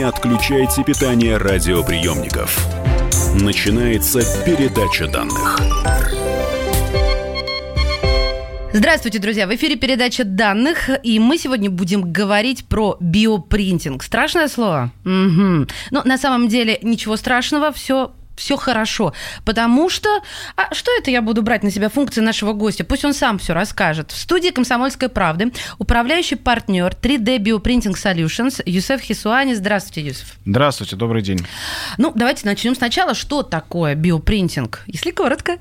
Не отключайте питание радиоприемников. Начинается передача данных. Здравствуйте, друзья! В эфире передача данных, и мы сегодня будем говорить про биопринтинг. Страшное слово? Угу. Но на самом деле ничего страшного, все все хорошо. Потому что... А что это я буду брать на себя функции нашего гостя? Пусть он сам все расскажет. В студии «Комсомольской правды» управляющий партнер 3D Bioprinting Solutions Юсеф Хисуани. Здравствуйте, Юсеф. Здравствуйте, добрый день. Ну, давайте начнем сначала. Что такое биопринтинг? Если коротко.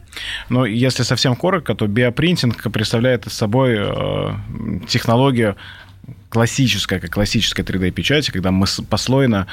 Ну, если совсем коротко, то биопринтинг представляет собой э, технологию классическая, как классическая 3D-печать, когда мы послойно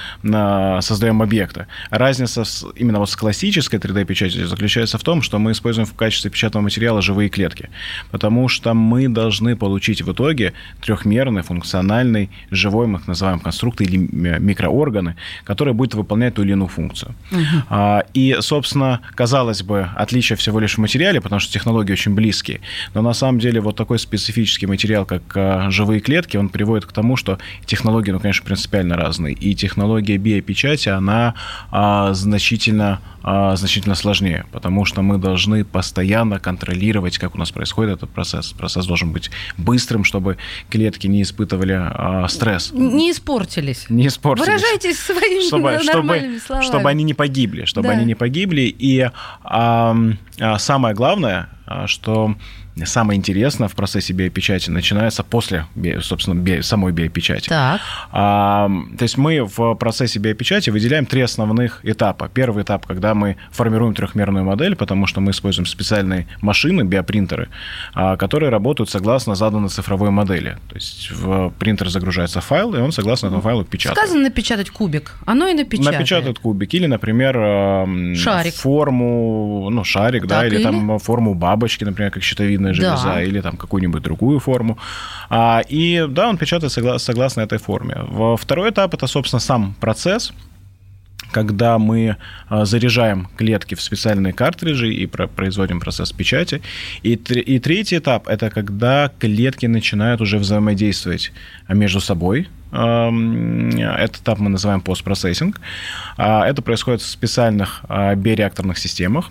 создаем объекты. Разница с, именно вот с классической 3D-печатью заключается в том, что мы используем в качестве печатного материала живые клетки, потому что мы должны получить в итоге трехмерный, функциональный, живой, мы их называем конструкт или микроорганы, который будет выполнять ту или иную функцию. Uh-huh. И, собственно, казалось бы, отличие всего лишь в материале, потому что технологии очень близкие, но на самом деле вот такой специфический материал, как а, живые клетки, он приводит приводит к тому, что технологии, ну, конечно, принципиально разные. И технология биопечати, она а, значительно, а, значительно сложнее, потому что мы должны постоянно контролировать, как у нас происходит этот процесс. Процесс должен быть быстрым, чтобы клетки не испытывали а, стресс. Не испортились. Не испортились. Выражайтесь своими чтобы, нормальными чтобы, словами. Чтобы они не погибли, чтобы да. они не погибли. И а, а, самое главное, а, что самое интересное в процессе биопечати начинается после, собственно, би, самой биопечати. Так. А, то есть мы в процессе биопечати выделяем три основных этапа. Первый этап, когда мы формируем трехмерную модель, потому что мы используем специальные машины, биопринтеры, а, которые работают согласно заданной цифровой модели. То есть в принтер загружается файл, и он согласно этому файлу печатает. Сказано напечатать кубик, оно и напечатает. Напечатает кубик. Или, например, шарик. форму, ну, шарик, так, да, или, или там форму бабочки, например, как щитовидная щитовидная железа да. или там какую-нибудь другую форму. А, и да, он печатает согласно, согласно этой форме. Второй этап это, собственно, сам процесс, когда мы а, заряжаем клетки в специальные картриджи и производим процесс печати. И, и третий этап – это когда клетки начинают уже взаимодействовать между собой. Этот этап мы называем постпроцессинг. А, это происходит в специальных биореакторных системах,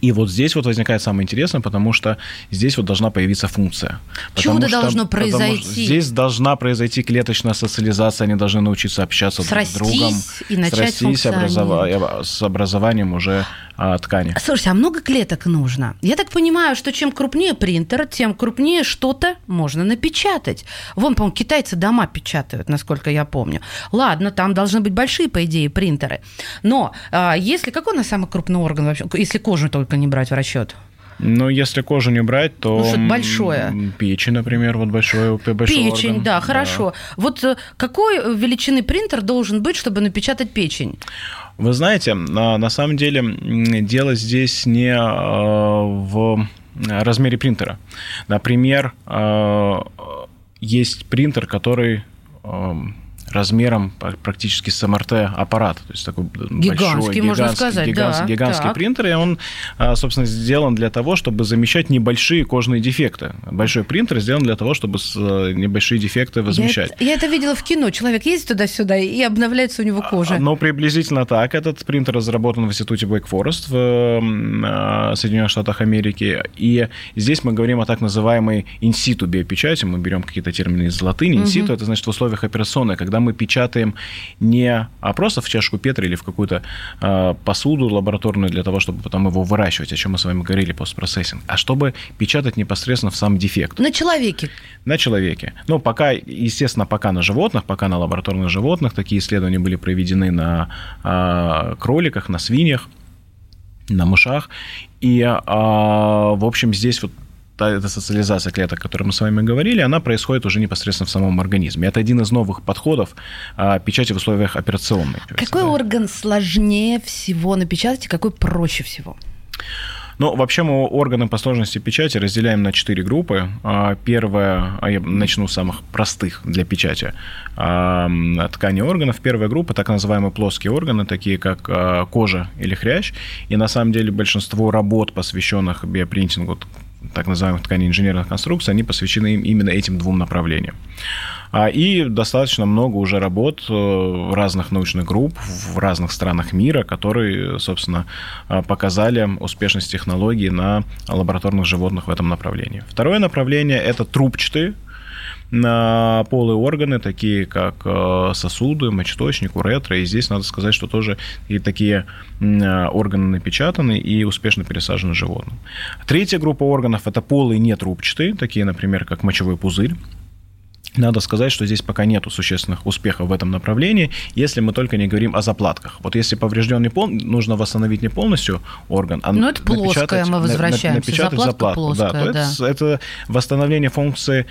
и вот здесь вот возникает самое интересное, потому что здесь вот должна появиться функция. Чудо что, должно произойти. Здесь должна произойти клеточная социализация, они должны научиться общаться срастись друг с другом, и начать срастись образова... с образованием уже а, ткани. Слушайте, а много клеток нужно? Я так понимаю, что чем крупнее принтер, тем крупнее что-то можно напечатать. Вон, по-моему, китайцы дома печатают, насколько я помню. Ладно, там должны быть большие, по идее, принтеры. Но а, если какой у нас самый крупный орган вообще, если кожу только не брать в расчет? Ну, если кожу не брать, то... Ну, большое. Печень, например, вот большой, большой Печень, орган. да, хорошо. Да. Вот э, какой величины принтер должен быть, чтобы напечатать печень? Вы знаете, на самом деле дело здесь не э, в размере принтера. Например, э, есть принтер, который размером практически с МРТ-аппарат. То есть такой гигантский, большой, можно сказать, гигантский, да, гигантский так. принтер, и он, а, собственно, сделан для того, чтобы замещать небольшие кожные дефекты. Большой принтер сделан для того, чтобы э, небольшие дефекты возмещать. Я это, я это видела в кино. Человек ездит туда-сюда, и обновляется у него кожа. Ну, приблизительно так. Этот принтер разработан в институте Black Forest в э, Соединенных Штатах Америки. И здесь мы говорим о так называемой инситу биопечати. Мы берем какие-то термины из латыни. Инситу угу. это значит в условиях операционной, когда мы печатаем не а просто в чашку Петра или в какую-то э, посуду лабораторную для того, чтобы потом его выращивать, о чем мы с вами говорили, постпроцессинг, а чтобы печатать непосредственно в сам дефект. На человеке? На человеке. Ну, пока, естественно, пока на животных, пока на лабораторных животных, такие исследования были проведены на э, кроликах, на свиньях, на мышах. И, э, в общем, здесь вот эта социализация клеток, о которой мы с вами говорили, она происходит уже непосредственно в самом организме. Это один из новых подходов а, печати в условиях операционной. Какой орган сложнее всего напечатать, и какой проще всего? Ну, вообще мы органы по сложности печати разделяем на четыре группы. А, первая, а я начну с самых простых для печати, а, ткани органов. Первая группа, так называемые плоские органы, такие как кожа или хрящ. И на самом деле большинство работ, посвященных биопринтингу так называемых тканей инженерных конструкций, они посвящены именно этим двум направлениям. А, и достаточно много уже работ э, разных научных групп в разных странах мира, которые, собственно, а, показали успешность технологий на лабораторных животных в этом направлении. Второе направление – это трубчатые на полые органы, такие как э, сосуды, мочеточник, уретра. И здесь надо сказать, что тоже и такие органы напечатаны и успешно пересажены животным. Третья группа органов – это полые нетрубчатые, такие, например, как мочевой пузырь. Надо сказать, что здесь пока нету существенных успехов в этом направлении, если мы только не говорим о заплатках. Вот если поврежденный пол, нужно восстановить не полностью орган, а ну, это плоское, мы возвращаемся. напечатать заплатку. Плоская, да, да. Это, это восстановление функции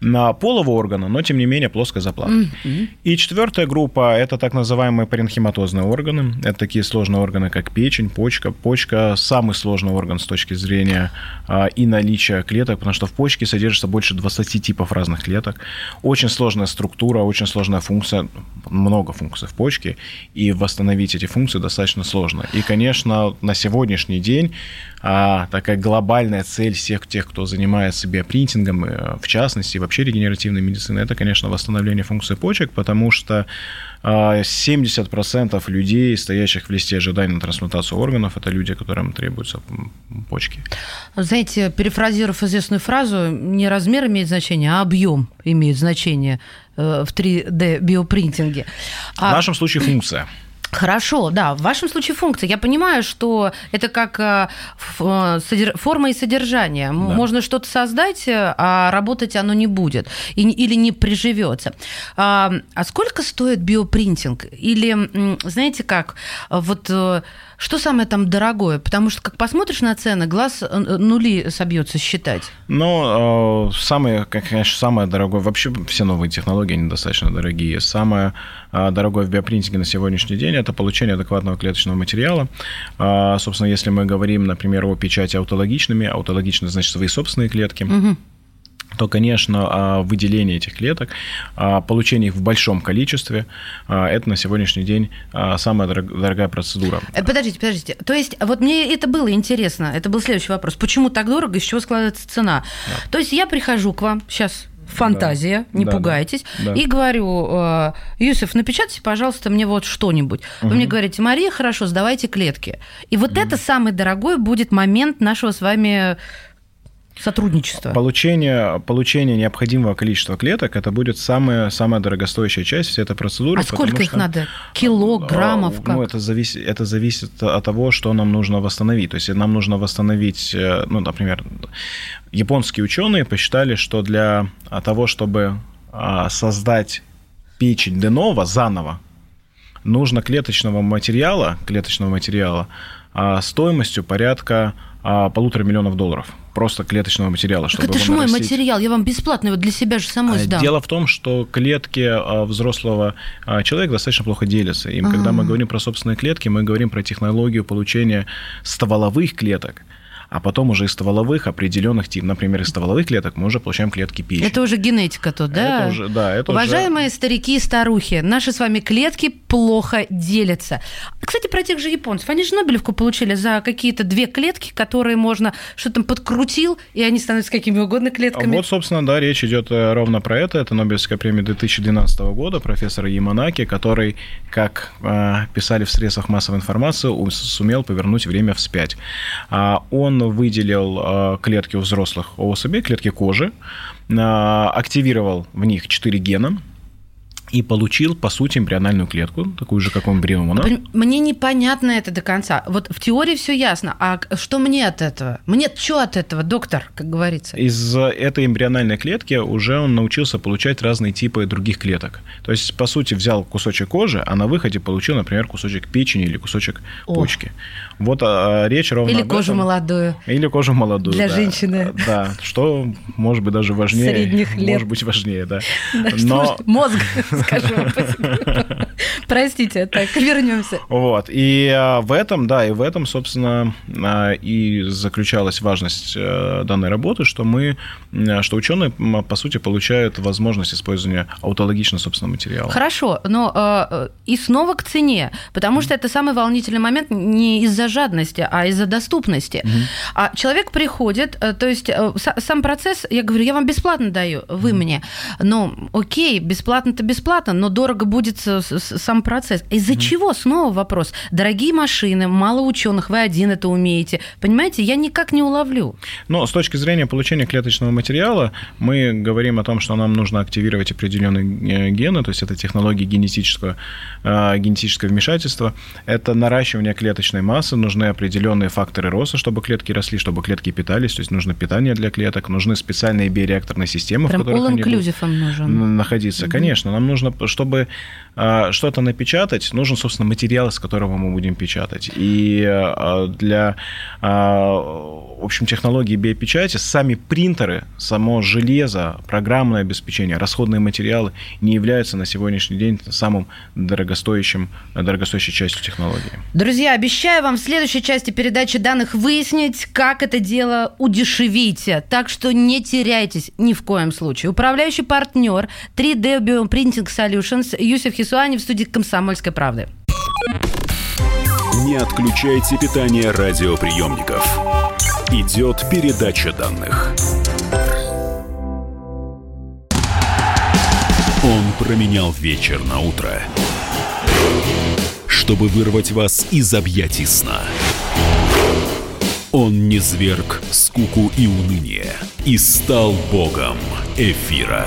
полого органа, но тем не менее плоская заплатка. Mm-hmm. И четвертая группа – это так называемые паренхематозные органы. Это такие сложные органы, как печень, почка. Почка – самый сложный орган с точки зрения а, и наличия клеток, потому что в почке содержится больше 20 типов разных клеток. Очень сложная структура, очень сложная функция, много функций в почке, и восстановить эти функции достаточно сложно. И, конечно, на сегодняшний день а, такая глобальная цель всех тех, кто занимается биопринтингом, э, в частности, вообще регенеративной медициной, это, конечно, восстановление функции почек, потому что 70% а, людей, стоящих в листе ожидания на трансплантацию органов, это люди, которым требуются почки. Знаете, перефразировав известную фразу, не размер имеет значение, а объем имеет значение э, в 3D биопринтинге. А... В нашем случае функция. Хорошо, да. В вашем случае функция. Я понимаю, что это как э, э, форма и содержание. Да. Можно что-то создать, э, а работать оно не будет или не приживется. А, а сколько стоит биопринтинг? Или, знаете как, вот что самое там дорогое? Потому что, как посмотришь на цены, глаз нули собьется считать. Ну, самое, конечно, самое дорогое, вообще все новые технологии, они достаточно дорогие. Самое дорогое в биопринтинге на сегодняшний день это получение адекватного клеточного материала. Собственно, если мы говорим, например, о печати аутологичными, аутологичны значит свои собственные клетки. Угу то, конечно, выделение этих клеток, получение их в большом количестве, это на сегодняшний день самая дорогая процедура. Э, подождите, подождите. То есть, вот мне это было интересно, это был следующий вопрос. Почему так дорого, из чего складывается цена? Да. То есть, я прихожу к вам сейчас фантазия, да. не да, пугайтесь. Да. И говорю, э, Юсиф, напечатайте, пожалуйста, мне вот что-нибудь. Угу. Вы мне говорите, Мария, хорошо, сдавайте клетки. И вот угу. это самый дорогой будет момент нашего с вами сотрудничества? Получение, получение необходимого количества клеток это будет самая, самая дорогостоящая часть всей этой процедуры. А сколько их что, надо? Килограммов? Как? Ну, это зависит, это зависит от того, что нам нужно восстановить. То есть нам нужно восстановить, э, ну, например, японские ученые посчитали, что для того, чтобы а, создать печень Денова заново, нужно клеточного материала, клеточного материала а, стоимостью порядка полутора миллионов долларов просто клеточного материала. Чтобы так это же мой материал, я вам бесплатно его для себя же самой а, сдам. Дело в том, что клетки а, взрослого а, человека достаточно плохо делятся. И А-а-а. когда мы говорим про собственные клетки, мы говорим про технологию получения стволовых клеток а потом уже из стволовых определенных типов, например, из стволовых клеток мы уже получаем клетки печени. Это уже генетика тут, да? Это уже, да, это Уважаемые уже... старики и старухи, наши с вами клетки плохо делятся. Кстати, про тех же японцев. Они же Нобелевку получили за какие-то две клетки, которые можно что-то там подкрутил, и они становятся какими угодно клетками. Вот, собственно, да, речь идет э, ровно про это. Это Нобелевская премия 2012 года профессора Яманаки, который, как э, писали в средствах массовой информации, сумел повернуть время вспять. А он выделил а, клетки у взрослых особей, клетки кожи, а, активировал в них 4 гена, и получил, по сути, эмбриональную клетку, такую же, как у эмбриона. Мне непонятно это до конца. Вот в теории все ясно. А что мне от этого? Мне что от этого, доктор, как говорится? Из этой эмбриональной клетки уже он научился получать разные типы других клеток. То есть, по сути, взял кусочек кожи, а на выходе получил, например, кусочек печени или кусочек О. почки. Вот а, речь ровно Или кожу этом. молодую. Или кожу молодую, Для да. женщины. Да, что может быть даже важнее. Средних лет. Может быть важнее, да. да Но... Мозг скажу. Простите, так, вернемся. Вот, и а, в этом, да, и в этом, собственно, а, и заключалась важность э, данной работы, что мы, что ученые, по сути, получают возможность использования аутологично собственного материала. Хорошо, но э, и снова к цене, потому что это самый волнительный момент не из-за жадности, а из-за доступности. Mm-hmm. А человек приходит, э, то есть сам процесс, я говорю, я вам бесплатно даю, вы mm-hmm. мне, но окей, бесплатно-то бесплатно, но дорого будет сам процесс. Из-за mm-hmm. чего? Снова вопрос. Дорогие машины, мало ученых, вы один это умеете. Понимаете, я никак не уловлю. Но с точки зрения получения клеточного материала, мы говорим о том, что нам нужно активировать определенные э, гены, то есть это технологии генетического, э, генетического вмешательства, это наращивание клеточной массы, нужны определенные факторы роста, чтобы клетки росли, чтобы клетки питались, то есть нужно питание для клеток, нужны специальные биореакторные системы, Прям в которых они будут нужен. находиться. Угу. Конечно, нам нужно, чтобы э, что-то напечатать, нужен, собственно, материал, из которого мы будем печатать. И для в общем, технологии биопечати, сами принтеры, само железо, программное обеспечение, расходные материалы не являются на сегодняшний день самым дорогостоящим, дорогостоящей частью технологии. Друзья, обещаю вам в следующей части передачи данных выяснить, как это дело удешевить. Так что не теряйтесь ни в коем случае. Управляющий партнер 3D Bioprinting Solutions Юсеф Хисуани в студии «Комсомольской правды». Не отключайте питание радиоприемников. Идет передача данных. Он променял вечер на утро, чтобы вырвать вас из объятий сна. Он не зверг скуку и уныние и стал богом эфира.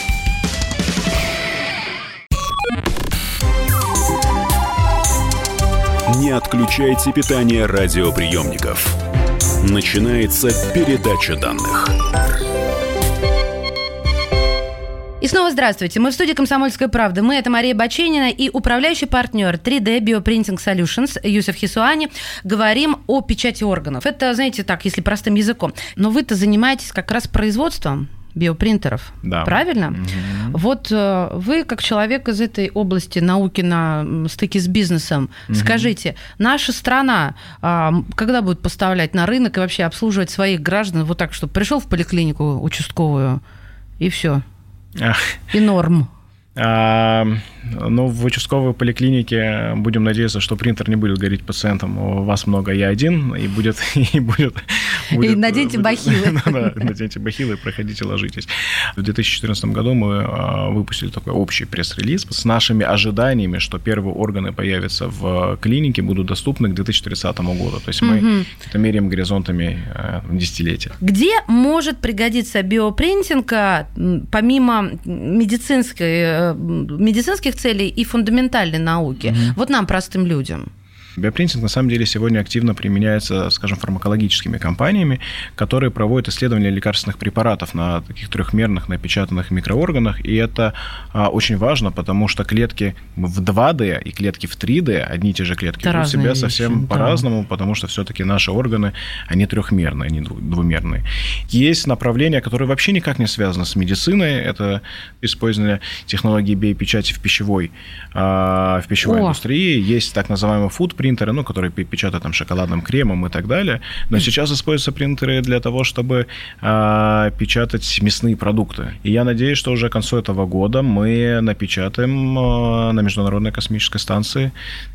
Не отключайте питание радиоприемников. Начинается передача данных. И снова здравствуйте. Мы в студии «Комсомольской правды». Мы – это Мария Баченина и управляющий партнер 3D Bioprinting Solutions Юсеф Хисуани. Говорим о печати органов. Это, знаете, так, если простым языком. Но вы-то занимаетесь как раз производством биопринтеров. Да. Правильно? Угу. Вот э, вы, как человек из этой области науки на стыке с бизнесом, угу. скажите, наша страна а, когда будет поставлять на рынок и вообще обслуживать своих граждан вот так, чтобы пришел в поликлинику участковую и все? И норм. А, ну, в участковой поликлинике будем надеяться, что принтер не будет говорить пациентам, у вас много, я один, и будет... И, будет, будет и наденьте будет, бахилы. Да, наденьте бахилы проходите, ложитесь. В 2014 году мы а, выпустили такой общий пресс-релиз с нашими ожиданиями, что первые органы появятся в клинике, будут доступны к 2030 году. То есть мы угу. это меряем горизонтами а, десятилетия. Где может пригодиться биопринтинг помимо медицинской Э, медицинских целей и фундаментальной науки. Угу. Вот нам, простым людям. Биопринтинг на самом деле сегодня активно применяется, скажем, фармакологическими компаниями, которые проводят исследования лекарственных препаратов на таких трехмерных напечатанных микроорганах. И это а, очень важно, потому что клетки в 2D и клетки в 3D, одни и те же клетки, ведут себя вещи, совсем да. по-разному, потому что все-таки наши органы, они трехмерные, они двумерные. Есть направления, которые вообще никак не связаны с медициной. Это использование технологии биопечати в пищевой, а, в пищевой О. индустрии. Есть так называемый food принтеры, ну, которые печатают там шоколадным кремом и так далее. Но сейчас используются принтеры для того, чтобы э, печатать мясные продукты. И я надеюсь, что уже к концу этого года мы напечатаем э, на Международной космической станции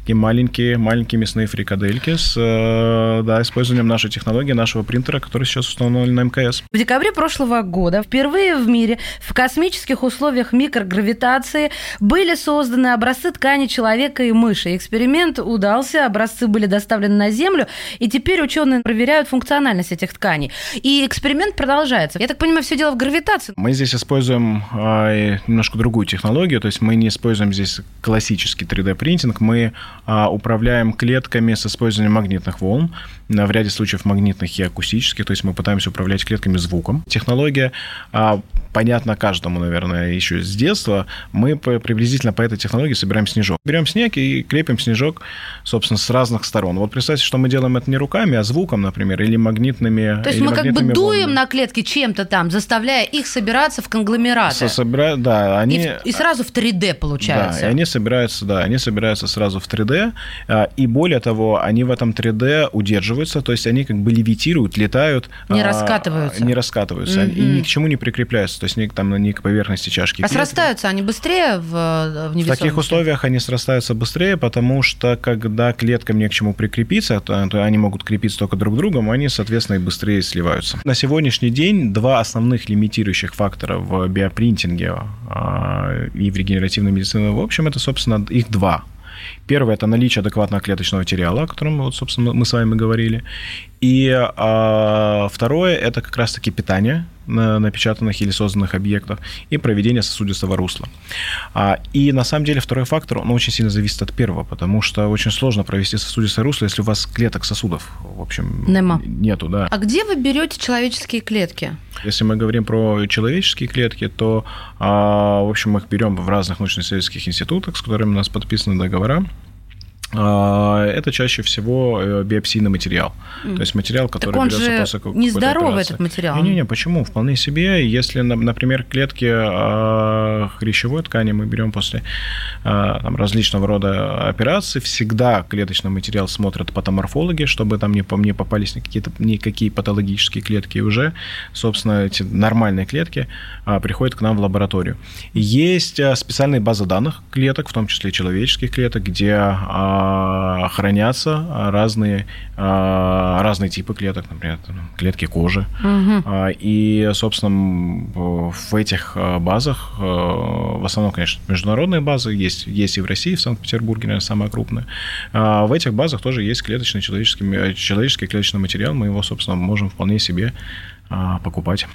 такие маленькие, маленькие мясные фрикадельки с э, да, использованием нашей технологии, нашего принтера, который сейчас установлен на МКС. В декабре прошлого года впервые в мире в космических условиях микрогравитации были созданы образцы ткани человека и мыши. Эксперимент удался изменился, образцы были доставлены на Землю, и теперь ученые проверяют функциональность этих тканей. И эксперимент продолжается. Я так понимаю, все дело в гравитации. Мы здесь используем э, немножко другую технологию, то есть мы не используем здесь классический 3D-принтинг, мы э, управляем клетками с использованием магнитных волн, в ряде случаев магнитных и акустических, то есть мы пытаемся управлять клетками звуком. Технология э, понятно каждому, наверное, еще с детства. Мы приблизительно по этой технологии собираем снежок. Берем снег и крепим снежок, собственно, с разных сторон. Вот представьте, что мы делаем это не руками, а звуком, например, или магнитными То есть мы как бы дуем волнами. на клетки чем-то там, заставляя их собираться в конгломераты. Собира... Да, они... И, и сразу в 3D получается. Да, и они собираются, да, они собираются сразу в 3D, а, и более того, они в этом 3D удерживаются, то есть они как бы левитируют, летают. Не а, раскатываются. Не раскатываются, mm-hmm. и ни к чему не прикрепляются, то есть там не к поверхности чашки. А срастаются они быстрее в, в невесомости? В таких условиях они срастаются быстрее, потому что когда клеткам не к чему прикрепиться, то, то они могут крепиться только друг к другу, они, соответственно, и быстрее сливаются. На сегодняшний день два основных лимитирующих фактора в биопринтинге а, и в регенеративной медицине, в общем, это, собственно, их два. Первое – это наличие адекватного клеточного материала, о котором, вот, собственно, мы с вами говорили. И а, второе – это как раз-таки питание на напечатанных или созданных объектов и проведение сосудистого русла. А, и на самом деле второй фактор, он очень сильно зависит от первого, потому что очень сложно провести сосудистое русло, если у вас клеток сосудов, в общем, Нема. нету. Да. А где вы берете человеческие клетки? Если мы говорим про человеческие клетки, то, а, в общем, мы их берем в разных научно-исследовательских институтах, с которыми у нас подписаны договора. А, это чаще всего э, биопсийный материал. Mm. То есть материал, который так он берется же после какой-то нездоровый этот материал. Не-не-не, почему? Вполне себе. Если, например, клетки а, хрящевой ткани мы берем после а, там, различного рода операций, всегда клеточный материал смотрят патоморфологи, чтобы там не, не попались никакие, никакие патологические клетки. И уже, собственно, эти нормальные клетки приходят к нам в лабораторию. Есть специальные базы данных клеток, в том числе человеческих клеток, где хранятся разные, а, разные типы клеток, например, клетки кожи. Угу. И, собственно, в этих базах, в основном, конечно, международные базы, есть, есть и в России, в Санкт-Петербурге, наверное, самая крупная. В этих базах тоже есть клеточный человеческий, человеческий клеточный материал, мы его, собственно, можем вполне себе покупать.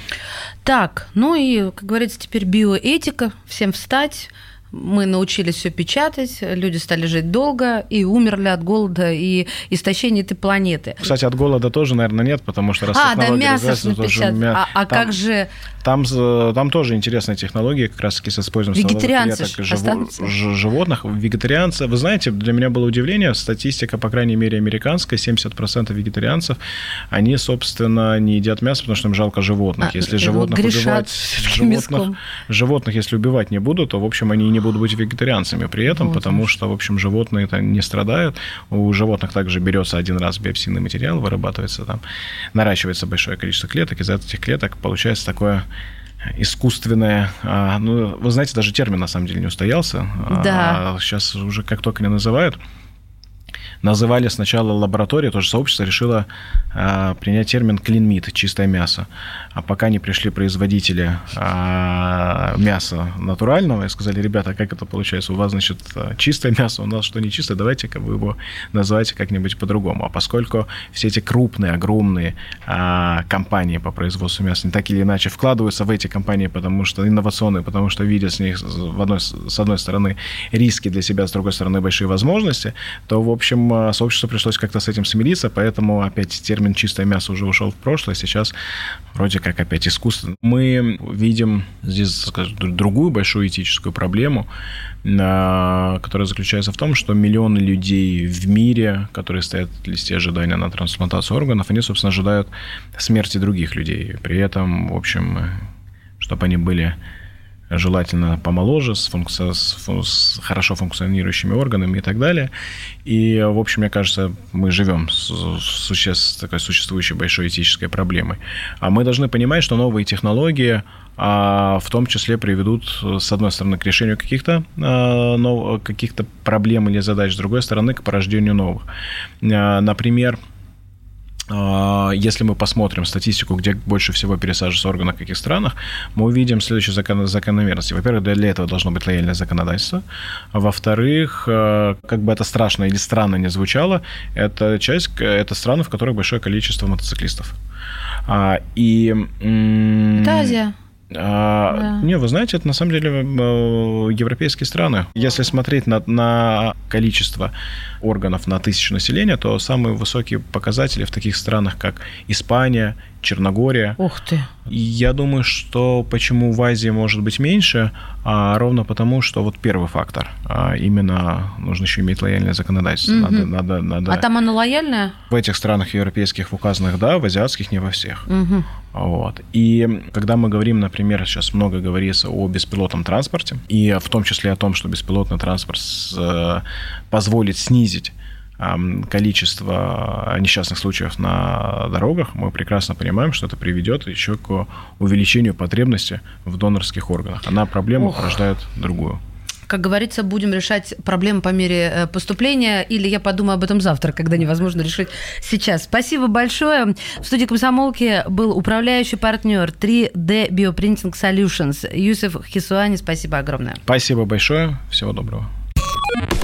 Так, ну и, как говорится, теперь биоэтика, всем встать, мы научились все печатать, люди стали жить долго и умерли от голода и истощения этой планеты. Кстати, от голода тоже, наверное, нет, потому что раз а, да, мясо тоже мя... А, а там, как же... Там, там тоже интересная технология, как раз таки с использованием Вегетарианцы клеток животных. Вегетарианцы, вы знаете, для меня было удивление, статистика, по крайней мере, американская, 70% вегетарианцев, они, собственно, не едят мясо, потому что им жалко животных. А, если животных убивать, животных, животных, если убивать не будут, то, в общем, они не будут быть вегетарианцами при этом, вот. потому что, в общем, животные это не страдают. У животных также берется один раз биопсийный материал, вырабатывается там, наращивается большое количество клеток, из этих клеток получается такое искусственное, а, ну, вы знаете, даже термин на самом деле не устоялся. Да. А сейчас уже как только не называют, называли сначала лаборатория, тоже сообщество решило а, принять термин clean meat, чистое мясо. А пока не пришли производители а, мяса натурального и сказали, ребята, как это получается? У вас, значит, чистое мясо, у нас что не чистое, давайте-ка вы его называйте как-нибудь по-другому. А поскольку все эти крупные, огромные а, компании по производству мяса не так или иначе вкладываются в эти компании, потому что инновационные, потому что видят с них в одной, с одной стороны риски для себя, с другой стороны большие возможности, то, в общем, сообществу пришлось как-то с этим смириться, поэтому опять термин «чистое мясо» уже ушел в прошлое, сейчас вроде как опять искусство. Мы видим здесь скажем, другую большую этическую проблему, а, которая заключается в том, что миллионы людей в мире, которые стоят в листе ожидания на трансплантацию органов, они, собственно, ожидают смерти других людей. При этом, в общем, чтобы они были желательно помоложе, с, функци... с хорошо функционирующими органами и так далее. И, в общем, мне кажется, мы живем с, суще... с такой существующей большой этической проблемой. А мы должны понимать, что новые технологии а, в том числе приведут, с одной стороны, к решению каких-то а, каких-то проблем или задач, с другой стороны, к порождению новых. А, например, если мы посмотрим статистику, где больше всего пересаживаются органы в каких странах, мы увидим следующие закон, закономерности. Во-первых, для этого должно быть лояльное законодательство. А во-вторых, э, как бы это страшно или странно не звучало, это часть, это страны, в которых большое количество мотоциклистов. А, и... Это Азия. А, да. Не, вы знаете, это на самом деле э, европейские страны. Если смотреть на, на количество органов на тысячу населения, то самые высокие показатели в таких странах, как Испания, Черногория. Ух ты. Я думаю, что почему в Азии может быть меньше, а ровно потому, что вот первый фактор. А именно нужно еще иметь лояльное законодательство. Угу. Надо, надо, надо... А там оно лояльное? В этих странах европейских указанных, да, в азиатских не во всех. Угу. Вот. И когда мы говорим, например, сейчас много говорится о беспилотном транспорте, и в том числе о том, что беспилотный транспорт э, позволит снизить количество несчастных случаев на дорогах, мы прекрасно понимаем, что это приведет еще к увеличению потребности в донорских органах. Одна проблема Ох. порождает другую как говорится, будем решать проблемы по мере э, поступления, или я подумаю об этом завтра, когда невозможно решить сейчас. Спасибо большое. В студии комсомолки был управляющий партнер 3D Bioprinting Solutions Юсеф Хисуани. Спасибо огромное. Спасибо большое. Всего доброго.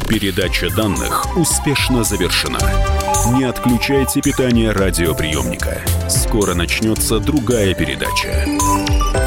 Передача данных успешно завершена. Не отключайте питание радиоприемника. Скоро начнется другая передача.